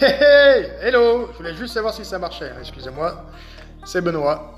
Hey, hey Hello Je voulais juste savoir si ça marchait, excusez-moi. C'est Benoît.